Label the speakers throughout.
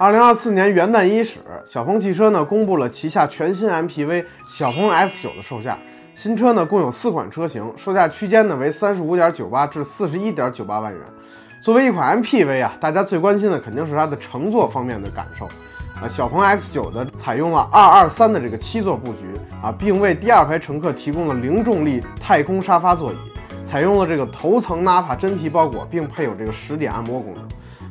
Speaker 1: 二零二四年元旦伊始，小鹏汽车呢公布了旗下全新 MPV 小鹏 X 九的售价。新车呢共有四款车型，售价区间呢为三十五点九八至四十一点九八万元。作为一款 MPV 啊，大家最关心的肯定是它的乘坐方面的感受。啊，小鹏 X 九的采用了二二三的这个七座布局啊，并为第二排乘客提供了零重力太空沙发座椅，采用了这个头层 Napa 真皮包裹，并配有这个十点按摩功能。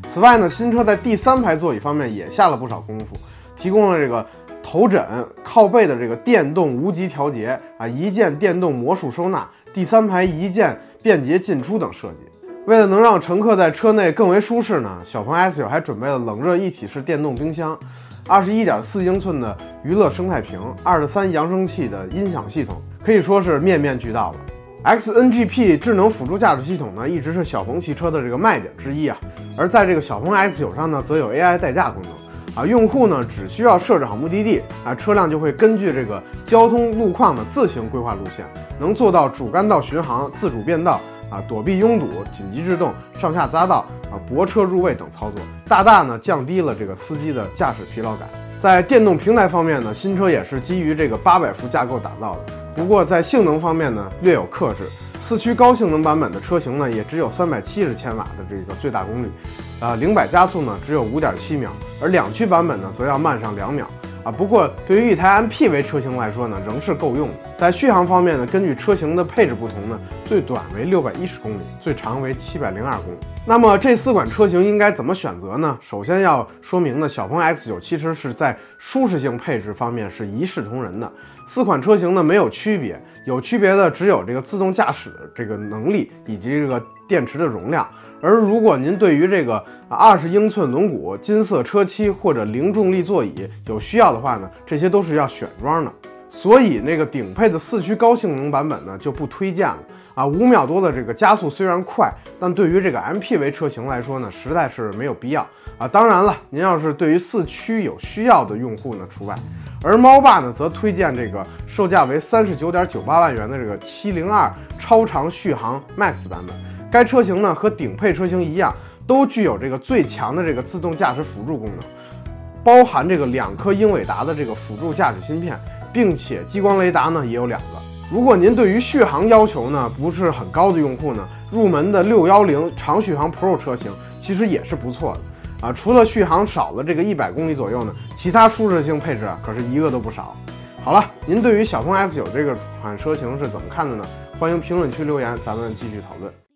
Speaker 1: 此外呢，新车在第三排座椅方面也下了不少功夫，提供了这个头枕、靠背的这个电动无级调节啊，一键电动魔术收纳，第三排一键便捷进出等设计。为了能让乘客在车内更为舒适呢，小鹏 X 九还准备了冷热一体式电动冰箱，二十一点四英寸的娱乐生态屏，二十三扬声器的音响系统，可以说是面面俱到了。XNGP 智能辅助驾驶系统呢，一直是小鹏汽车的这个卖点之一啊。而在这个小鹏 X 九上呢，则有 AI 代驾功能啊，用户呢只需要设置好目的地啊，车辆就会根据这个交通路况呢自行规划路线，能做到主干道巡航、自主变道啊、躲避拥堵、紧急制动、上下匝道啊、泊车入位等操作，大大呢降低了这个司机的驾驶疲劳感。在电动平台方面呢，新车也是基于这个八百伏架构打造的。不过在性能方面呢，略有克制。四驱高性能版本的车型呢，也只有三百七十千瓦的这个最大功率，啊，零百加速呢只有五点七秒，而两驱版本呢则要慢上两秒。不过对于一台 MPV 车型来说呢，仍是够用。在续航方面呢，根据车型的配置不同呢，最短为六百一十公里，最长为七百零二公里。那么这四款车型应该怎么选择呢？首先要说明呢，小鹏 X 九其实是在舒适性配置方面是一视同仁的。四款车型呢没有区别，有区别的只有这个自动驾驶的这个能力以及这个电池的容量。而如果您对于这个二十英寸轮毂、金色车漆或者零重力座椅有需要的话呢，这些都是要选装的。所以那个顶配的四驱高性能版本呢就不推荐了啊。五秒多的这个加速虽然快，但对于这个 MPV 车型来说呢，实在是没有必要啊。当然了，您要是对于四驱有需要的用户呢除外。而猫爸呢则推荐这个售价为三十九点九八万元的这个七零二超长续航 Max 版本。该车型呢和顶配车型一样，都具有这个最强的这个自动驾驶辅助功能，包含这个两颗英伟达的这个辅助驾驶芯片，并且激光雷达呢也有两个。如果您对于续航要求呢不是很高的用户呢，入门的六幺零长续航 Pro 车型其实也是不错的啊。除了续航少了这个一百公里左右呢，其他舒适性配置啊可是一个都不少。好了，您对于小鹏 S 九这个款车型是怎么看的呢？欢迎评论区留言，咱们继续讨论。